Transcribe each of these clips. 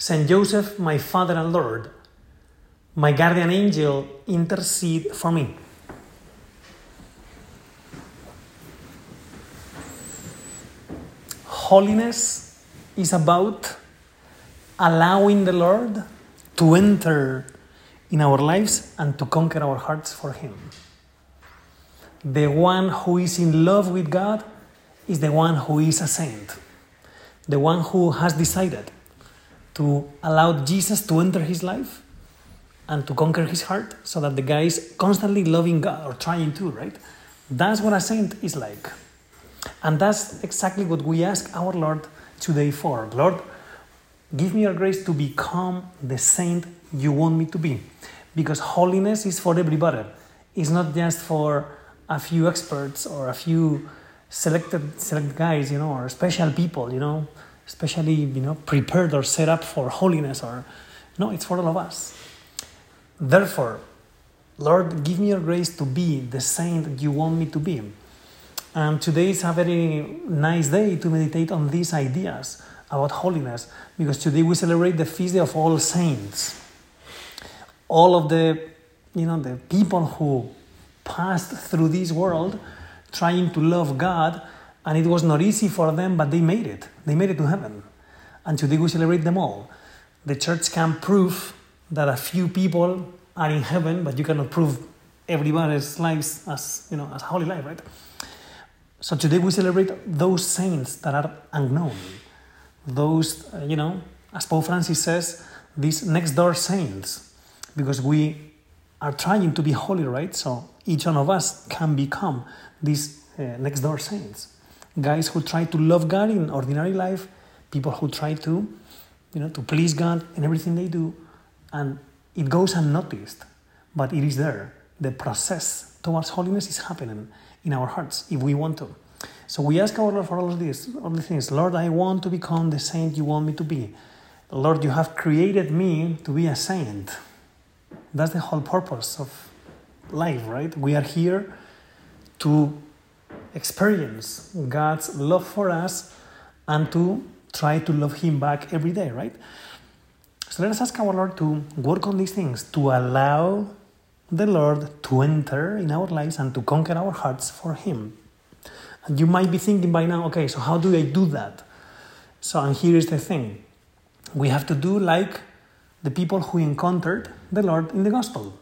Saint Joseph, my Father and Lord, my guardian angel, intercede for me. Holiness is about allowing the Lord to enter in our lives and to conquer our hearts for Him. The one who is in love with God is the one who is a saint, the one who has decided to allow Jesus to enter his life and to conquer his heart so that the guy is constantly loving God or trying to, right? That's what a saint is like. And that's exactly what we ask our Lord today for. Lord, give me your grace to become the saint you want me to be. Because holiness is for everybody. It's not just for a few experts or a few selected select guys, you know, or special people, you know, especially, you know, prepared or set up for holiness or no, it's for all of us. Therefore, Lord, give me your grace to be the saint you want me to be. And today is a very nice day to meditate on these ideas about holiness because today we celebrate the feast day of all saints. All of the, you know, the people who passed through this world trying to love God, and it was not easy for them, but they made it. They made it to heaven. And today we celebrate them all. The church can prove that a few people are in heaven, but you cannot prove everybody's lives as you know as holy life, right? So today we celebrate those saints that are unknown, those uh, you know, as Pope Francis says, these next door saints, because we are trying to be holy, right? So each one of us can become these uh, next door saints, guys who try to love God in ordinary life, people who try to, you know, to please God in everything they do, and it goes unnoticed, but it is there. The process towards holiness is happening in our hearts if we want to. So we ask our Lord for all of this, all the things. Lord, I want to become the saint you want me to be. Lord, you have created me to be a saint. That's the whole purpose of life, right? We are here to experience God's love for us and to try to love Him back every day, right? So let us ask our Lord to work on these things, to allow the Lord to enter in our lives and to conquer our hearts for Him. And you might be thinking by now, okay, so how do I do that? So, and here is the thing we have to do like the people who encountered the Lord in the gospel.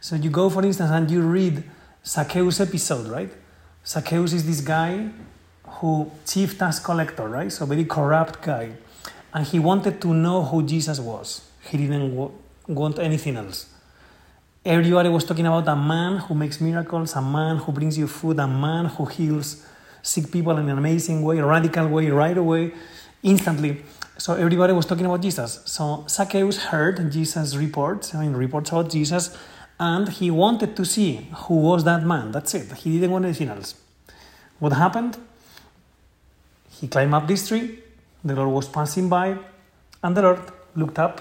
So, you go, for instance, and you read Zacchaeus episode, right? Zacchaeus is this guy who, chief tax collector, right? So, very corrupt guy. And he wanted to know who Jesus was, he didn't want anything else. Everybody was talking about a man who makes miracles, a man who brings you food, a man who heals sick people in an amazing way, a radical way, right away, instantly. So everybody was talking about Jesus. So Zacchaeus heard Jesus' reports, I mean, reports about Jesus, and he wanted to see who was that man. That's it. He didn't want anything else. What happened? He climbed up this tree. The Lord was passing by, and the Lord looked up.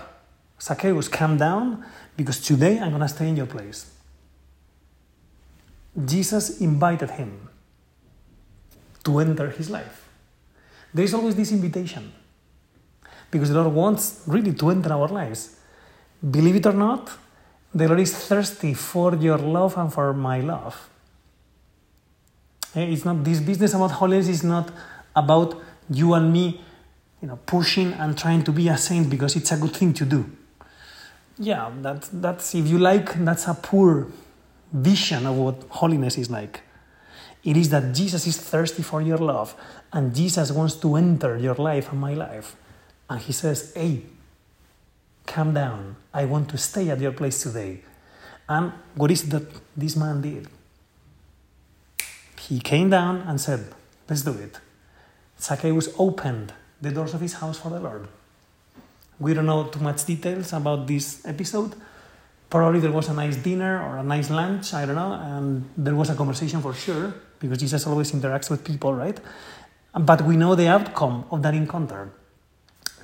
Zacchaeus, come down because today I'm going to stay in your place. Jesus invited him to enter his life. There is always this invitation because the Lord wants really to enter our lives. Believe it or not, the Lord is thirsty for your love and for my love. Eh, it's not this business about holiness is not about you and me, you know, pushing and trying to be a saint because it's a good thing to do yeah, that, that's, if you like, that's a poor vision of what holiness is like. It is that Jesus is thirsty for your love, and Jesus wants to enter your life and my life. And he says, Hey, calm down. I want to stay at your place today. And what is that this man did? He came down and said, Let's do it. Zacchaeus opened the doors of his house for the Lord. We don't know too much details about this episode. Probably there was a nice dinner or a nice lunch, I don't know, and there was a conversation for sure, because Jesus always interacts with people, right? But we know the outcome of that encounter.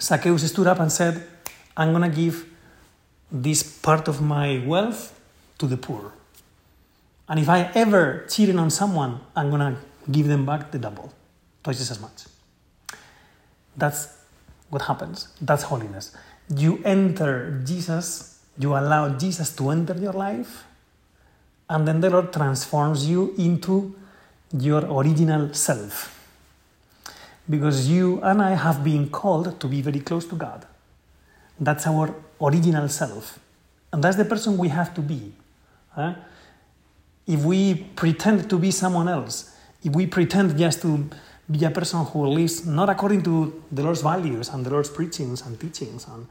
Zacchaeus stood up and said, I'm to give this part of my wealth to the poor. And if I ever cheated on someone, I'm to give them back the double, twice as much. That's what happens. That's holiness. You enter Jesus, you allow Jesus to enter your life, and then the Lord transforms you into your original self. Because you and I have been called to be very close to God. That's our original self. And that's the person we have to be. Huh? If we pretend to be someone else, if we pretend just to be a person who lives not according to the Lord's values and the Lord's preachings and teachings, and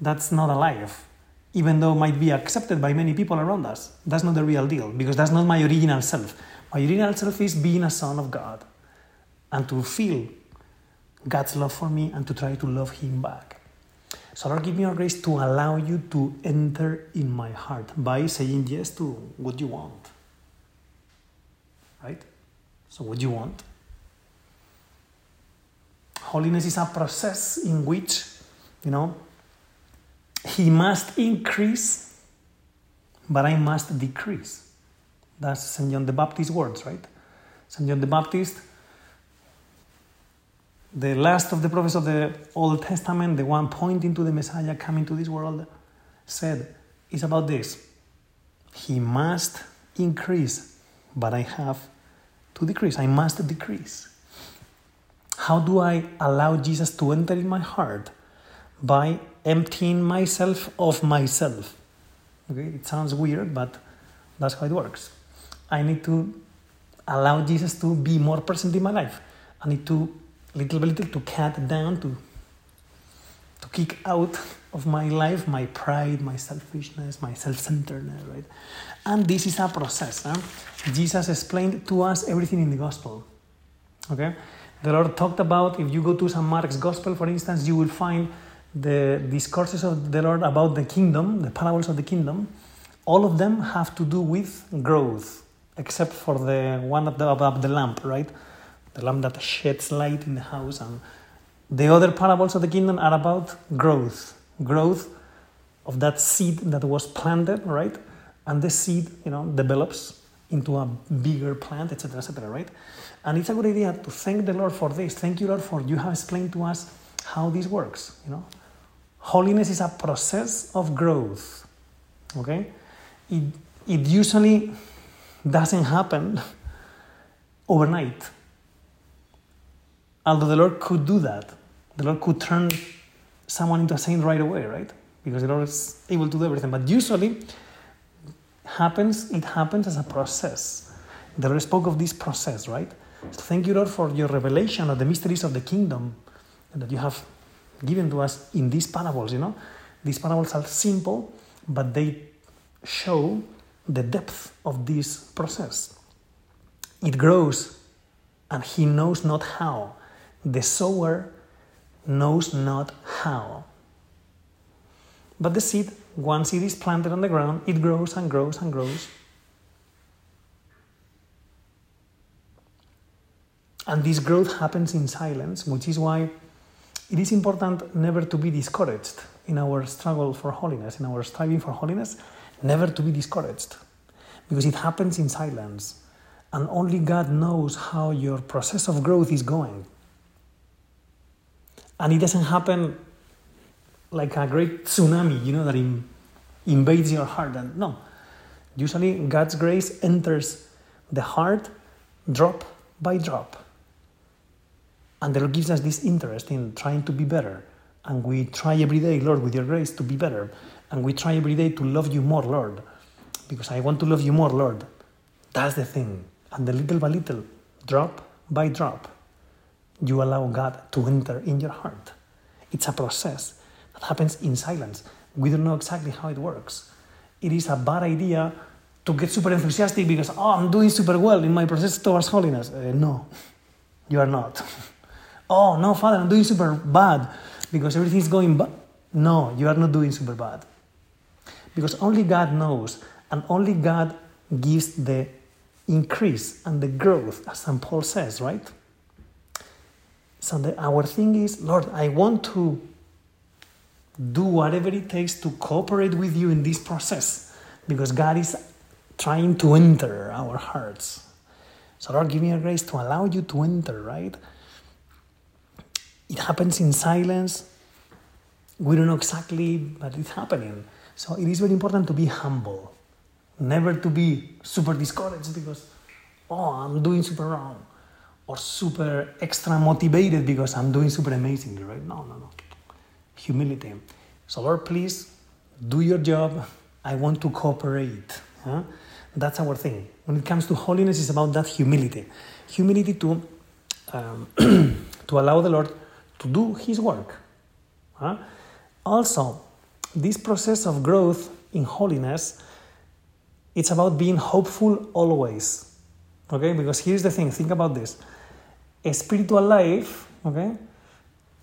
that's not alive. Even though it might be accepted by many people around us, that's not the real deal because that's not my original self. My original self is being a son of God and to feel God's love for me and to try to love Him back. So, Lord, give me your grace to allow you to enter in my heart by saying yes to what you want. Right? So, what do you want? Holiness is a process in which, you know, He must increase, but I must decrease. That's St. John the Baptist's words, right? St. John the Baptist, the last of the prophets of the Old Testament, the one pointing to the Messiah coming to this world, said, It's about this. He must increase, but I have to decrease. I must decrease. How do I allow Jesus to enter in my heart? By emptying myself of myself. Okay, it sounds weird, but that's how it works. I need to allow Jesus to be more present in my life. I need to little by little to cut down to to kick out of my life my pride, my selfishness, my self-centeredness, right? And this is a process. Huh? Jesus explained to us everything in the gospel. Okay? The Lord talked about, if you go to St. Mark's Gospel, for instance, you will find the discourses of the Lord about the kingdom, the parables of the kingdom. All of them have to do with growth, except for the one above the lamp, right? The lamp that sheds light in the house. And the other parables of the kingdom are about growth, growth of that seed that was planted, right? And the seed, you know, develops into a bigger plant, etc., etc., right? And it's a good idea to thank the Lord for this. Thank you, Lord, for you have explained to us how this works. You know, holiness is a process of growth. Okay, it it usually doesn't happen overnight. Although the Lord could do that, the Lord could turn someone into a saint right away, right? Because the Lord is able to do everything. But usually, happens. It happens as a process. The Lord spoke of this process, right? So thank you, Lord, for your revelation of the mysteries of the kingdom that you have given to us in these parables. You know, these parables are simple, but they show the depth of this process. It grows, and he knows not how. The sower knows not how. But the seed, once it is planted on the ground, it grows and grows and grows And this growth happens in silence, which is why it is important never to be discouraged in our struggle for holiness, in our striving for holiness, never to be discouraged. Because it happens in silence. And only God knows how your process of growth is going. And it doesn't happen like a great tsunami, you know, that invades your heart. And no, usually God's grace enters the heart drop by drop. And the Lord gives us this interest in trying to be better. And we try every day, Lord, with your grace, to be better. And we try every day to love you more, Lord. Because I want to love you more, Lord. That's the thing. And the little by little, drop by drop, you allow God to enter in your heart. It's a process that happens in silence. We don't know exactly how it works. It is a bad idea to get super enthusiastic because, oh, I'm doing super well in my process towards holiness. Uh, no, you are not. Oh, no, Father, I'm doing super bad because everything is going bad. No, you are not doing super bad. Because only God knows, and only God gives the increase and the growth, as St. Paul says, right? So the, our thing is, Lord, I want to do whatever it takes to cooperate with you in this process because God is trying to enter our hearts. So, Lord, give me a grace to allow you to enter, right? It happens in silence. We don't know exactly, but it's happening. So, it is very important to be humble, never to be super discouraged because, oh, I'm doing super wrong, or super extra motivated because I'm doing super amazingly, right? No, no, no. Humility. So, Lord, please do your job. I want to cooperate. Huh? That's our thing. When it comes to holiness, it's about that humility. Humility to, um, to allow the Lord to do His work. Huh? Also, this process of growth in holiness, it's about being hopeful always. Okay, because here's the thing think about this a spiritual life, okay?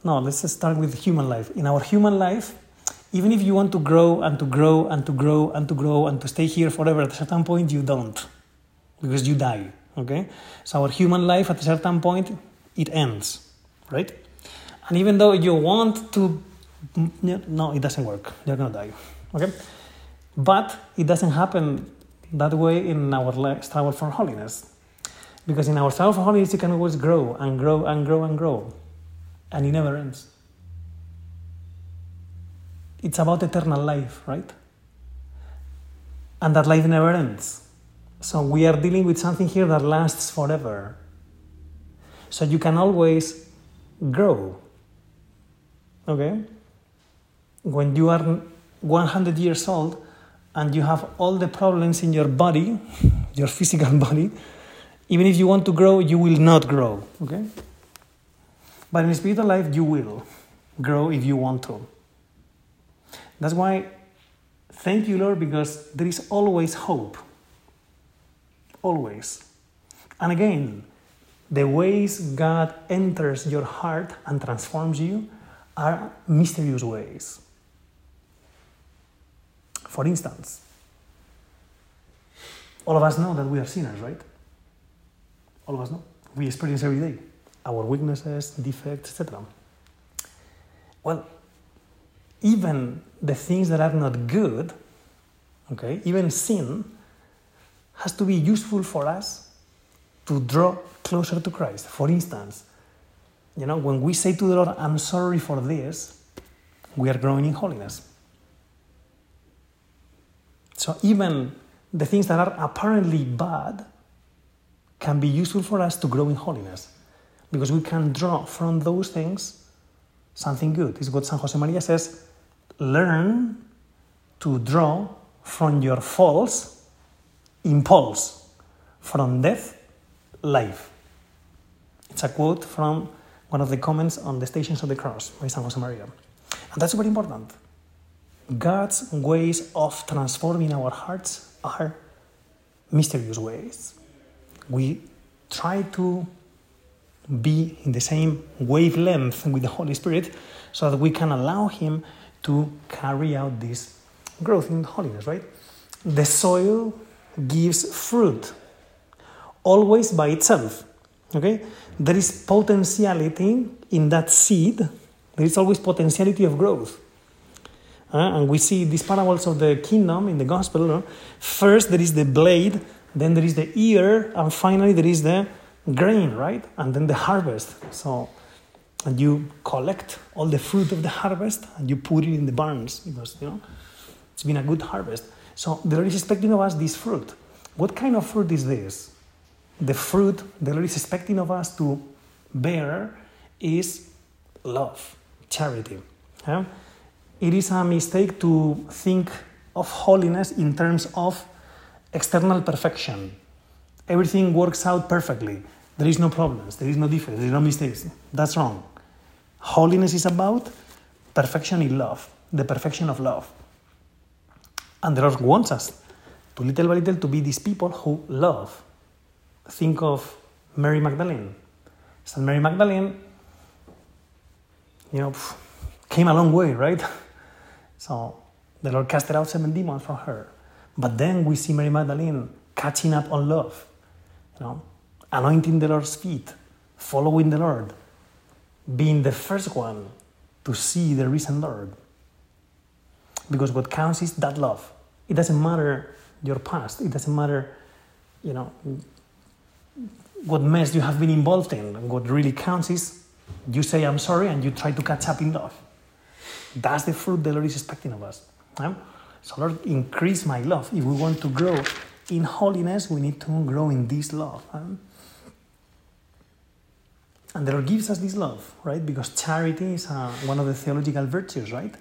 No, let's start with human life. In our human life, even if you want to grow and to grow and to grow and to grow and to stay here forever, at a certain point you don't because you die. Okay? So our human life at a certain point it ends, right? And even though you want to, no, it doesn't work. You're gonna die. Okay? But it doesn't happen that way in our life, struggle for holiness. Because in our for holiness, you can always grow and grow and grow and grow. And it never ends. It's about eternal life, right? And that life never ends. So we are dealing with something here that lasts forever. So you can always grow. Okay? When you are 100 years old and you have all the problems in your body, your physical body, even if you want to grow, you will not grow. Okay? But in spiritual life, you will grow if you want to. That's why, thank you, Lord, because there is always hope. Always. And again, the ways God enters your heart and transforms you are mysterious ways. For instance, all of us know that we are sinners, right? All of us know. We experience every day our weaknesses, defects, etc. Well, even the things that are not good, okay, even sin, has to be useful for us to draw closer to Christ. For instance, you know, when we say to the Lord, I'm sorry for this, we are growing in holiness. So even the things that are apparently bad can be useful for us to grow in holiness because we can draw from those things something good. This is what San Josemaría says learn to draw from your false impulse, from death, life. It's a quote from one of the comments on the Stations of the Cross by San Josemaría. And that's very important. God's ways of transforming our hearts are mysterious ways. We try to be in the same wavelength with the Holy Spirit so that we can allow Him to carry out this growth in holiness, right? The soil gives fruit always by itself. Okay? There is potentiality in that seed. There is always potentiality of growth. Uh, and we see these parables of the kingdom in the gospel. No? First, there is the blade, then there is the ear, and finally, there is the grain, right? And then the harvest. So and you collect all the fruit of the harvest and you put it in the barns because you know it's been a good harvest. So the Lord is expecting of us this fruit. What kind of fruit is this? The fruit the Lord is expecting of us to bear is love, charity. Yeah? It is a mistake to think of holiness in terms of external perfection. Everything works out perfectly. There is no problems, there is no difference, there is no mistakes. That's wrong. Holiness is about perfection in love, the perfection of love. And the Lord wants us to little by little to be these people who love. Think of Mary Magdalene. Saint Mary Magdalene, you know, came a long way, right? So the Lord casted out seven demons from her. But then we see Mary Magdalene catching up on love, you know, anointing the Lord's feet, following the Lord, being the first one to see the risen Lord. Because what counts is that love. It doesn't matter your past. It doesn't matter, you know, what mess you have been involved in. What really counts is you say, I'm sorry, and you try to catch up in love. That's the fruit the Lord is expecting of us. So, Lord, increase my love. If we want to grow in holiness, we need to grow in this love. And the Lord gives us this love, right? Because charity is uh, one of the theological virtues, right?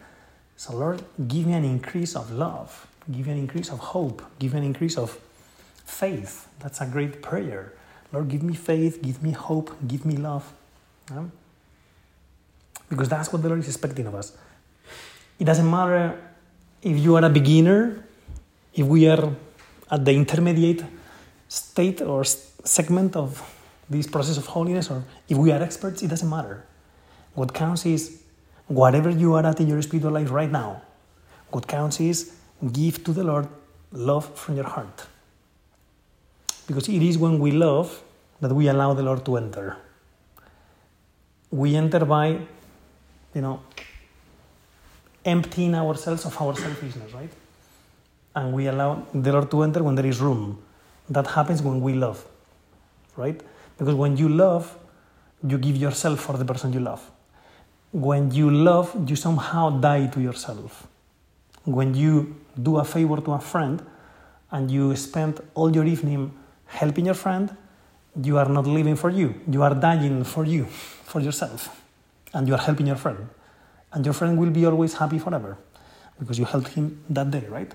So, Lord, give me an increase of love, give me an increase of hope, give me an increase of faith. That's a great prayer. Lord, give me faith, give me hope, give me love. Yeah? Because that's what the Lord is expecting of us. It doesn't matter if you are a beginner, if we are at the intermediate state or segment of this process of holiness, or if we are experts, it doesn't matter. What counts is whatever you are at in your spiritual life right now, what counts is give to the Lord love from your heart. Because it is when we love that we allow the Lord to enter. We enter by, you know, emptying ourselves of our selfishness, right? And we allow the Lord to enter when there is room. That happens when we love, right? Because when you love, you give yourself for the person you love. When you love, you somehow die to yourself. When you do a favor to a friend and you spend all your evening helping your friend, you are not living for you. You are dying for you, for yourself. And you are helping your friend. And your friend will be always happy forever because you helped him that day, right?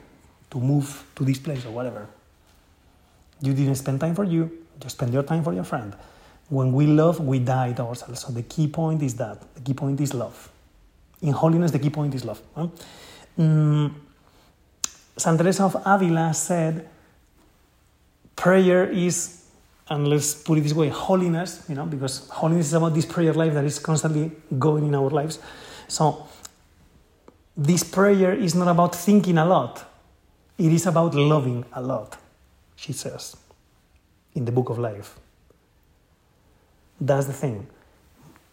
To move to this place or whatever. You didn't spend time for you, you spend your time for your friend. When we love, we die to ourselves. So the key point is that. The key point is love. In holiness, the key point is love. Huh? Mm, Saint Teresa of Avila said, prayer is, and let's put it this way, holiness, you know, because holiness is about this prayer life that is constantly going in our lives. So this prayer is not about thinking a lot, it is about loving a lot, she says in the book of life. That's the thing.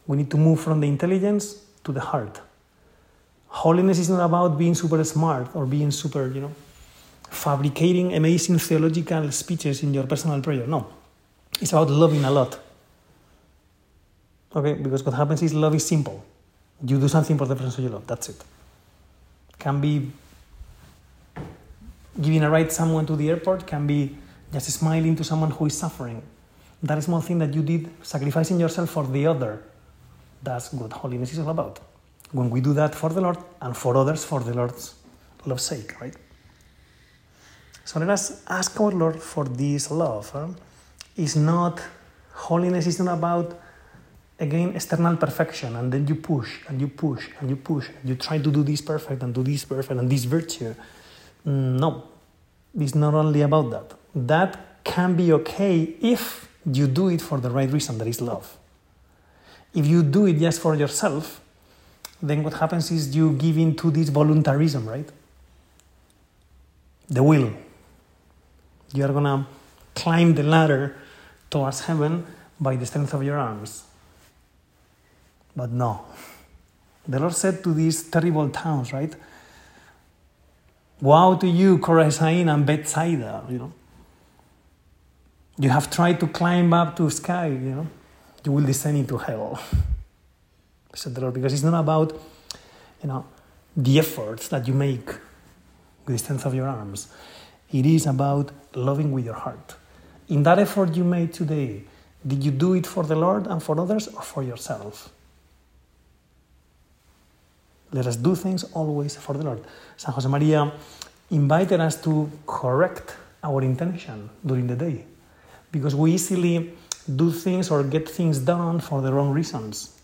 We need to move from the intelligence to the heart. Holiness is not about being super smart or being super, you know, fabricating amazing theological speeches in your personal prayer. No. It's about loving a lot. Okay? Because what happens is love is simple. You do something for the person you love. That's it. Can be giving a ride someone to the airport, can be just smiling to someone who is suffering. That small thing that you did, sacrificing yourself for the other, that's what holiness is all about. When we do that for the Lord and for others for the Lord's love's sake, right? So let us ask our Lord for this love. Huh? It's not, holiness is not about, again, external perfection, and then you push and you push and you push. And you try to do this perfect and do this perfect and this virtue. Mm, no, it's not only about that that can be okay if you do it for the right reason, that is love. If you do it just for yourself, then what happens is you give in to this voluntarism, right? The will. You are gonna climb the ladder towards heaven by the strength of your arms. But no. The Lord said to these terrible towns, right? Woe to you, Chorazin and Bethsaida, you know. You have tried to climb up to sky, you know, you will descend into hell. Said the Lord, because it's not about, you know, the efforts that you make with the strength of your arms. It is about loving with your heart. In that effort you made today, did you do it for the Lord and for others or for yourself? Let us do things always for the Lord. San Josemaría invited us to correct our intention during the day because we easily do things or get things done for the wrong reasons.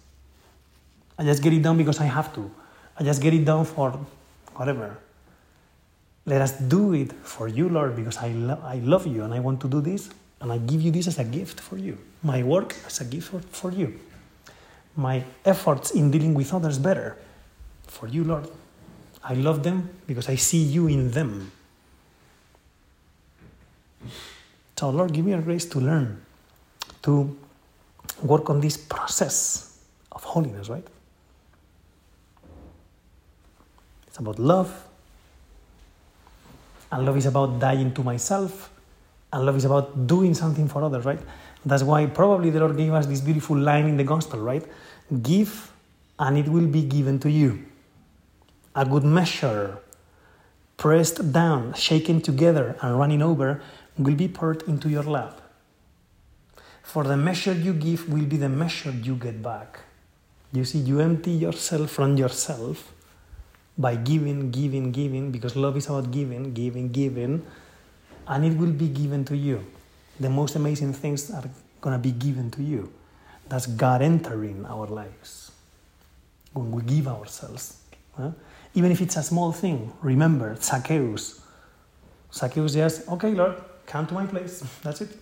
I just get it done because I have to. I just get it done for whatever. Let us do it for you, Lord, because I, lo- I love you and I want to do this, and I give you this as a gift for you. My work as a gift for, for you. My efforts in dealing with others better for you, Lord. I love them because I see you in them. So, Lord, give me a grace to learn, to work on this process of holiness, right? It's about love. And love is about dying to myself. And love is about doing something for others, right? That's why probably the Lord gave us this beautiful line in the gospel, right? Give and it will be given to you. A good measure, pressed down, shaken together, and running over, will be poured into your lap. For the measure you give will be the measure you get back. You see, you empty yourself from yourself by giving, giving, giving, because love is about giving, giving, giving, and it will be given to you. The most amazing things are going to be given to you. That's God entering our lives when we give ourselves. Huh? Even if it's a small thing, remember Zacchaeus. Zacchaeus just, okay, Lord, come to my place. That's it.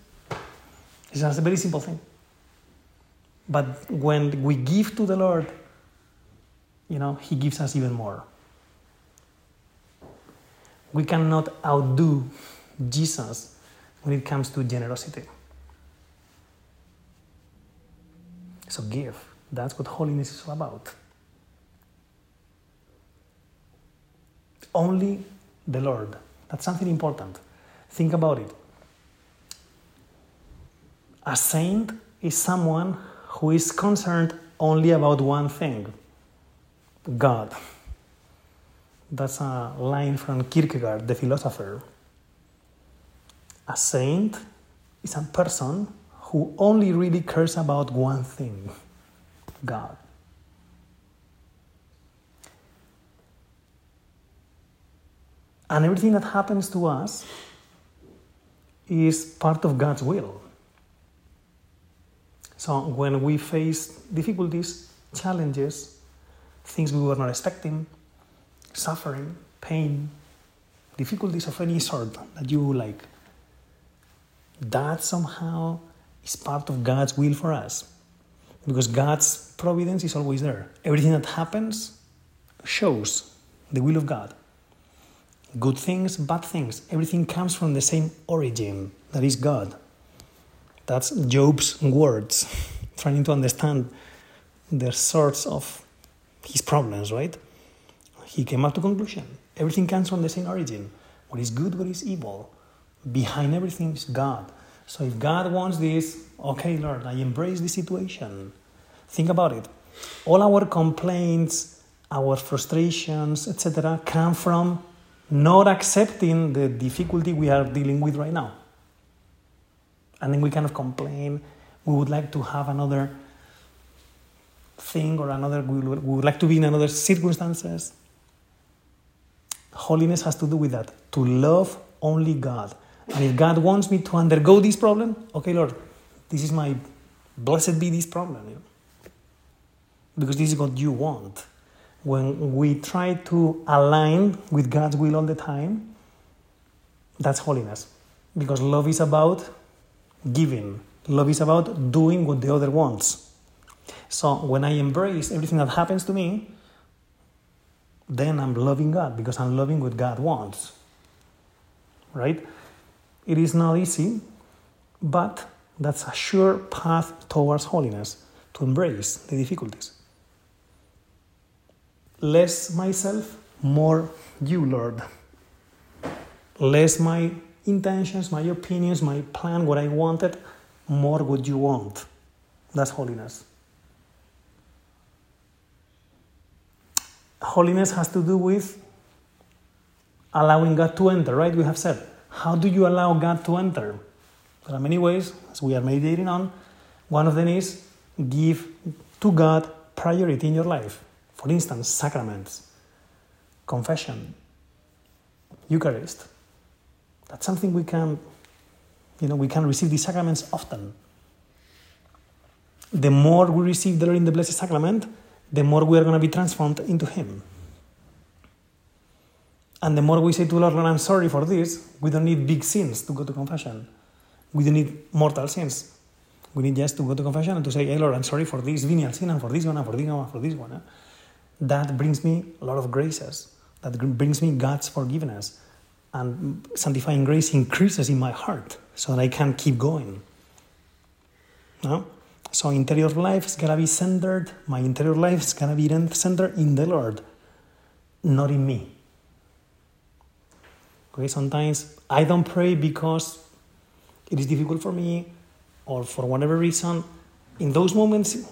It's just a very simple thing. But when we give to the Lord, you know, He gives us even more. We cannot outdo Jesus when it comes to generosity. So give. That's what holiness is all about. Only the Lord. That's something important. Think about it. A saint is someone who is concerned only about one thing God. That's a line from Kierkegaard, the philosopher. A saint is a person who only really cares about one thing God. And everything that happens to us is part of God's will. So when we face difficulties, challenges, things we were not expecting, suffering, pain, difficulties of any sort that you like, that somehow is part of God's will for us. Because God's providence is always there. Everything that happens shows the will of God. Good things, bad things, everything comes from the same origin, that is God. That's Job's words, trying to understand the source of his problems, right? He came up to conclusion. Everything comes from the same origin. What is good, what is evil. Behind everything is God. So if God wants this, okay, Lord, I embrace the situation. Think about it. All our complaints, our frustrations, etc., come from not accepting the difficulty we are dealing with right now. And then we kind of complain. We would like to have another thing or another, we would, like to be in another circumstances. Holiness has to do with that, to love only God. And if God wants me to undergo this problem, okay, Lord, this is my, blessed be this problem. You know? Because this is what you want when we try to align with God's will all the time, that's holiness. Because love is about giving, love is about doing what the other wants. So when I embrace everything that happens to me, then I'm loving God because I'm loving what God wants. Right? It is not easy, but that's a sure path towards holiness to embrace the difficulties less myself, more you, Lord. Less my intentions, my opinions, my plan, what I wanted, more what you want. That's holiness. Holiness has to do with allowing God to enter, right? We have said, how do you allow God to enter? There are many ways, as we are meditating on. One of them is give to God priority in your life. For instance, sacraments, confession, Eucharist. That's something we can, you know, we can receive these sacraments often. The more we receive the Lord in the Blessed Sacrament, the more we are going to be transformed into Him. And the more we say to Lord, Lord, I'm sorry for this, we don't need big sins to go to confession. We don't need mortal sins. We need just to go to confession and to say, hey, Lord, I'm sorry for this venial sin and for this one and for this one and for this one. Eh? That brings me a lot of graces that brings me God's forgiveness and sanctifying grace increases in my heart so that I can keep going. No? So interior life is gonna be centered, my interior life is gonna be centered in the Lord, not in me. Okay, sometimes I don't pray because it is difficult for me or for whatever reason. In those moments,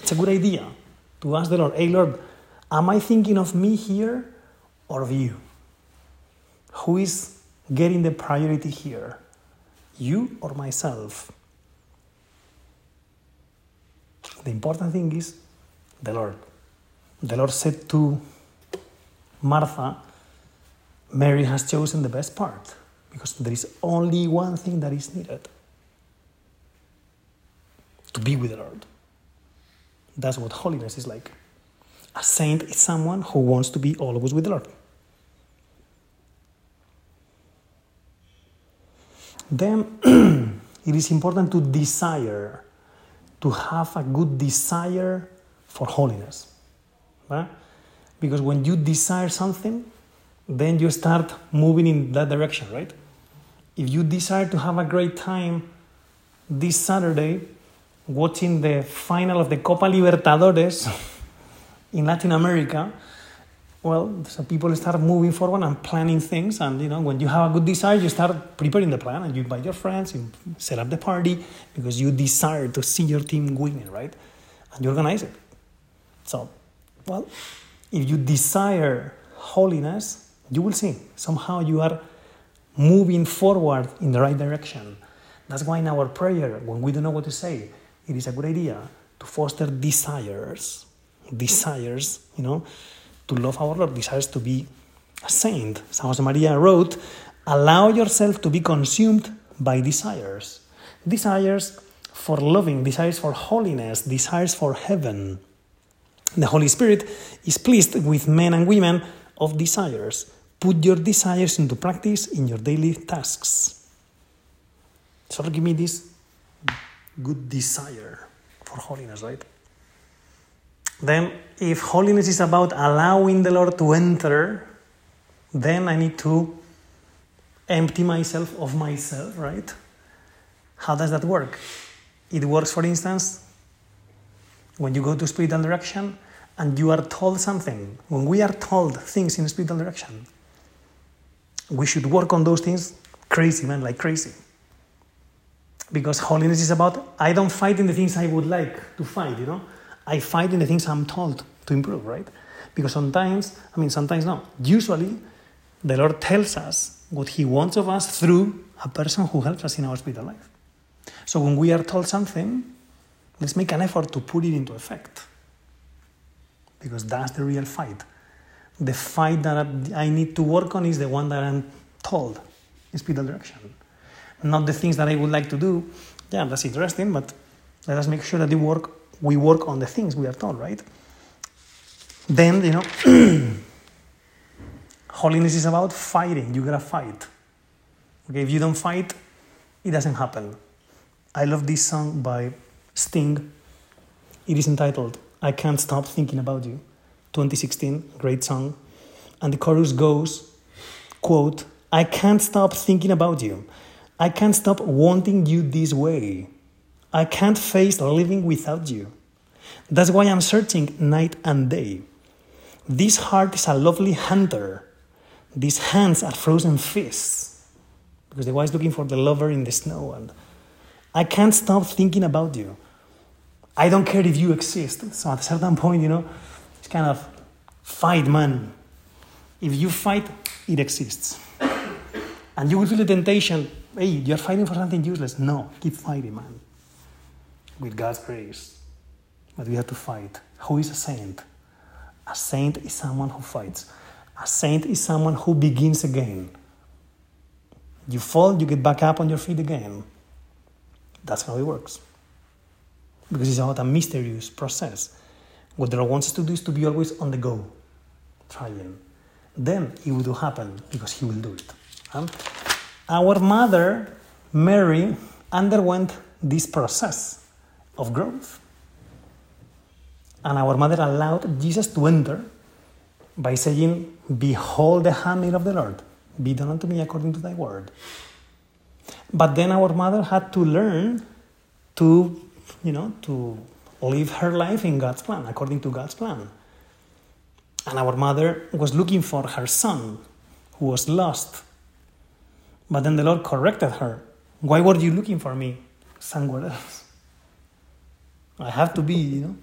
it's a good idea to ask the Lord, hey Lord, am I thinking of me here or of you? Who is getting the priority here? You or myself? The important thing is the Lord. The Lord said to Martha, Mary has chosen the best part because there is only one thing that is needed to be with the Lord. That's what holiness is like. A saint is someone who wants to be always with the Lord. Then it is important to desire, to have a good desire for holiness. Right? Because when you desire something, then you start moving in that direction, right? If you desire to have a great time this Saturday watching the final of the Copa Libertadores in Latin America, well, so people start moving forward and planning things. And you know, when you have a good desire, you start preparing the plan, and you invite your friends, you set up the party because you desire to see your team winning, right? And you organize it. So, well, if you desire holiness, you will see somehow you are moving forward in the right direction. That's why in our prayer, when we don't know what to say, it is a good idea to foster desires. Desires, you know to love our Lord, desires to be a saint. San Josemaría wrote, Allow yourself to be consumed by desires. Desires for loving, desires for holiness, desires for heaven. The Holy Spirit is pleased with men and women of desires. Put your desires into practice in your daily tasks. So give me this good desire for holiness, right? Then, if holiness is about allowing the Lord to enter, then I need to empty myself of myself, right? How does that work? It works, for instance, when you go to spiritual direction and you are told something. When we are told things in spiritual direction, we should work on those things crazy, man, like crazy. Because holiness is about, I don't fight in the things I would like to fight, you know? I fight in the things I'm told to improve, right? Because sometimes, I mean, sometimes no. Usually, the Lord tells us what He wants of us through a person who helps us in our spiritual life. So when we are told something, let's make an effort to put it into effect. Because that's the real fight. The fight that I need to work on is the one that I'm told in spiritual direction. Not the things that I would like to do. Yeah, that's interesting, but let us make sure that we work we work on the things we are told, right? Then, you know, holiness is about fighting. You gotta fight. Okay, if you don't fight, it doesn't happen. I love this song by Sting. It is entitled I Can't Stop Thinking About You. 2016, great song. And the chorus goes, quote, I can't stop thinking about you. I can't stop wanting you this way. I can't face living without you. That's why I'm searching night and day. This heart is a lovely hunter. These hands are frozen fists. Because the wife is looking for the lover in the snow. And I can't stop thinking about you. I don't care if you exist. So at a certain point, you know, it's kind of fight, man. If you fight, it exists. And you will feel the temptation hey, you're fighting for something useless. No, keep fighting, man with God's grace. But we have to fight. Who is a saint? A saint is someone who fights. A saint is someone who begins again. You fall, you get back up on your feet again. That's how it works. Because it's about a mysterious process. What the Lord wants us to do is to be always on the go, trying. Then it will happen because He will do it. Um, our mother, Mary, underwent this process of growth. And our mother allowed Jesus to enter by saying, Behold the handmaid of the Lord, be done unto me according to thy word. But then our mother had to learn to, you know, to live her life in God's plan, according to God's plan. And our mother was looking for her son, who was lost. But then the Lord corrected her. Why were you looking for me somewhere else? I have to be, you know,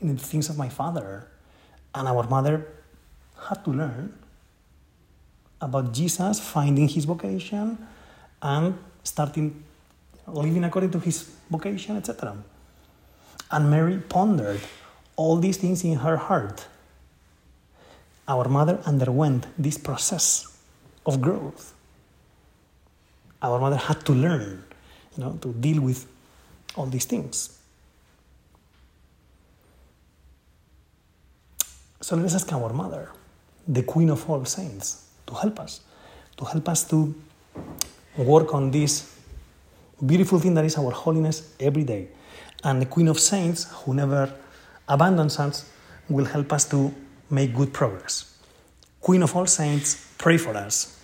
in the things of my father. And our mother had to learn about Jesus finding his vocation and starting living according to his vocation, etc. And Mary pondered all these things in her heart. Our mother underwent this process of growth. Our mother had to learn, you know, to deal with all these things. So let us ask our mother, the Queen of all saints, to help us, to help us to work on this beautiful thing that is our holiness every day. And the Queen of Saints, who never abandons us, will help us to make good progress. Queen of all saints, pray for us.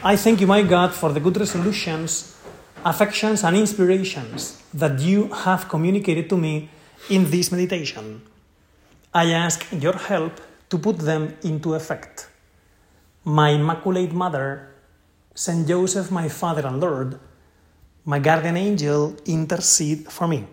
I thank you, my God, for the good resolutions, affections, and inspirations that you have communicated to me in this meditation. I ask your help to put them into effect. My Immaculate Mother, Saint Joseph, my Father and Lord, my guardian angel, intercede for me.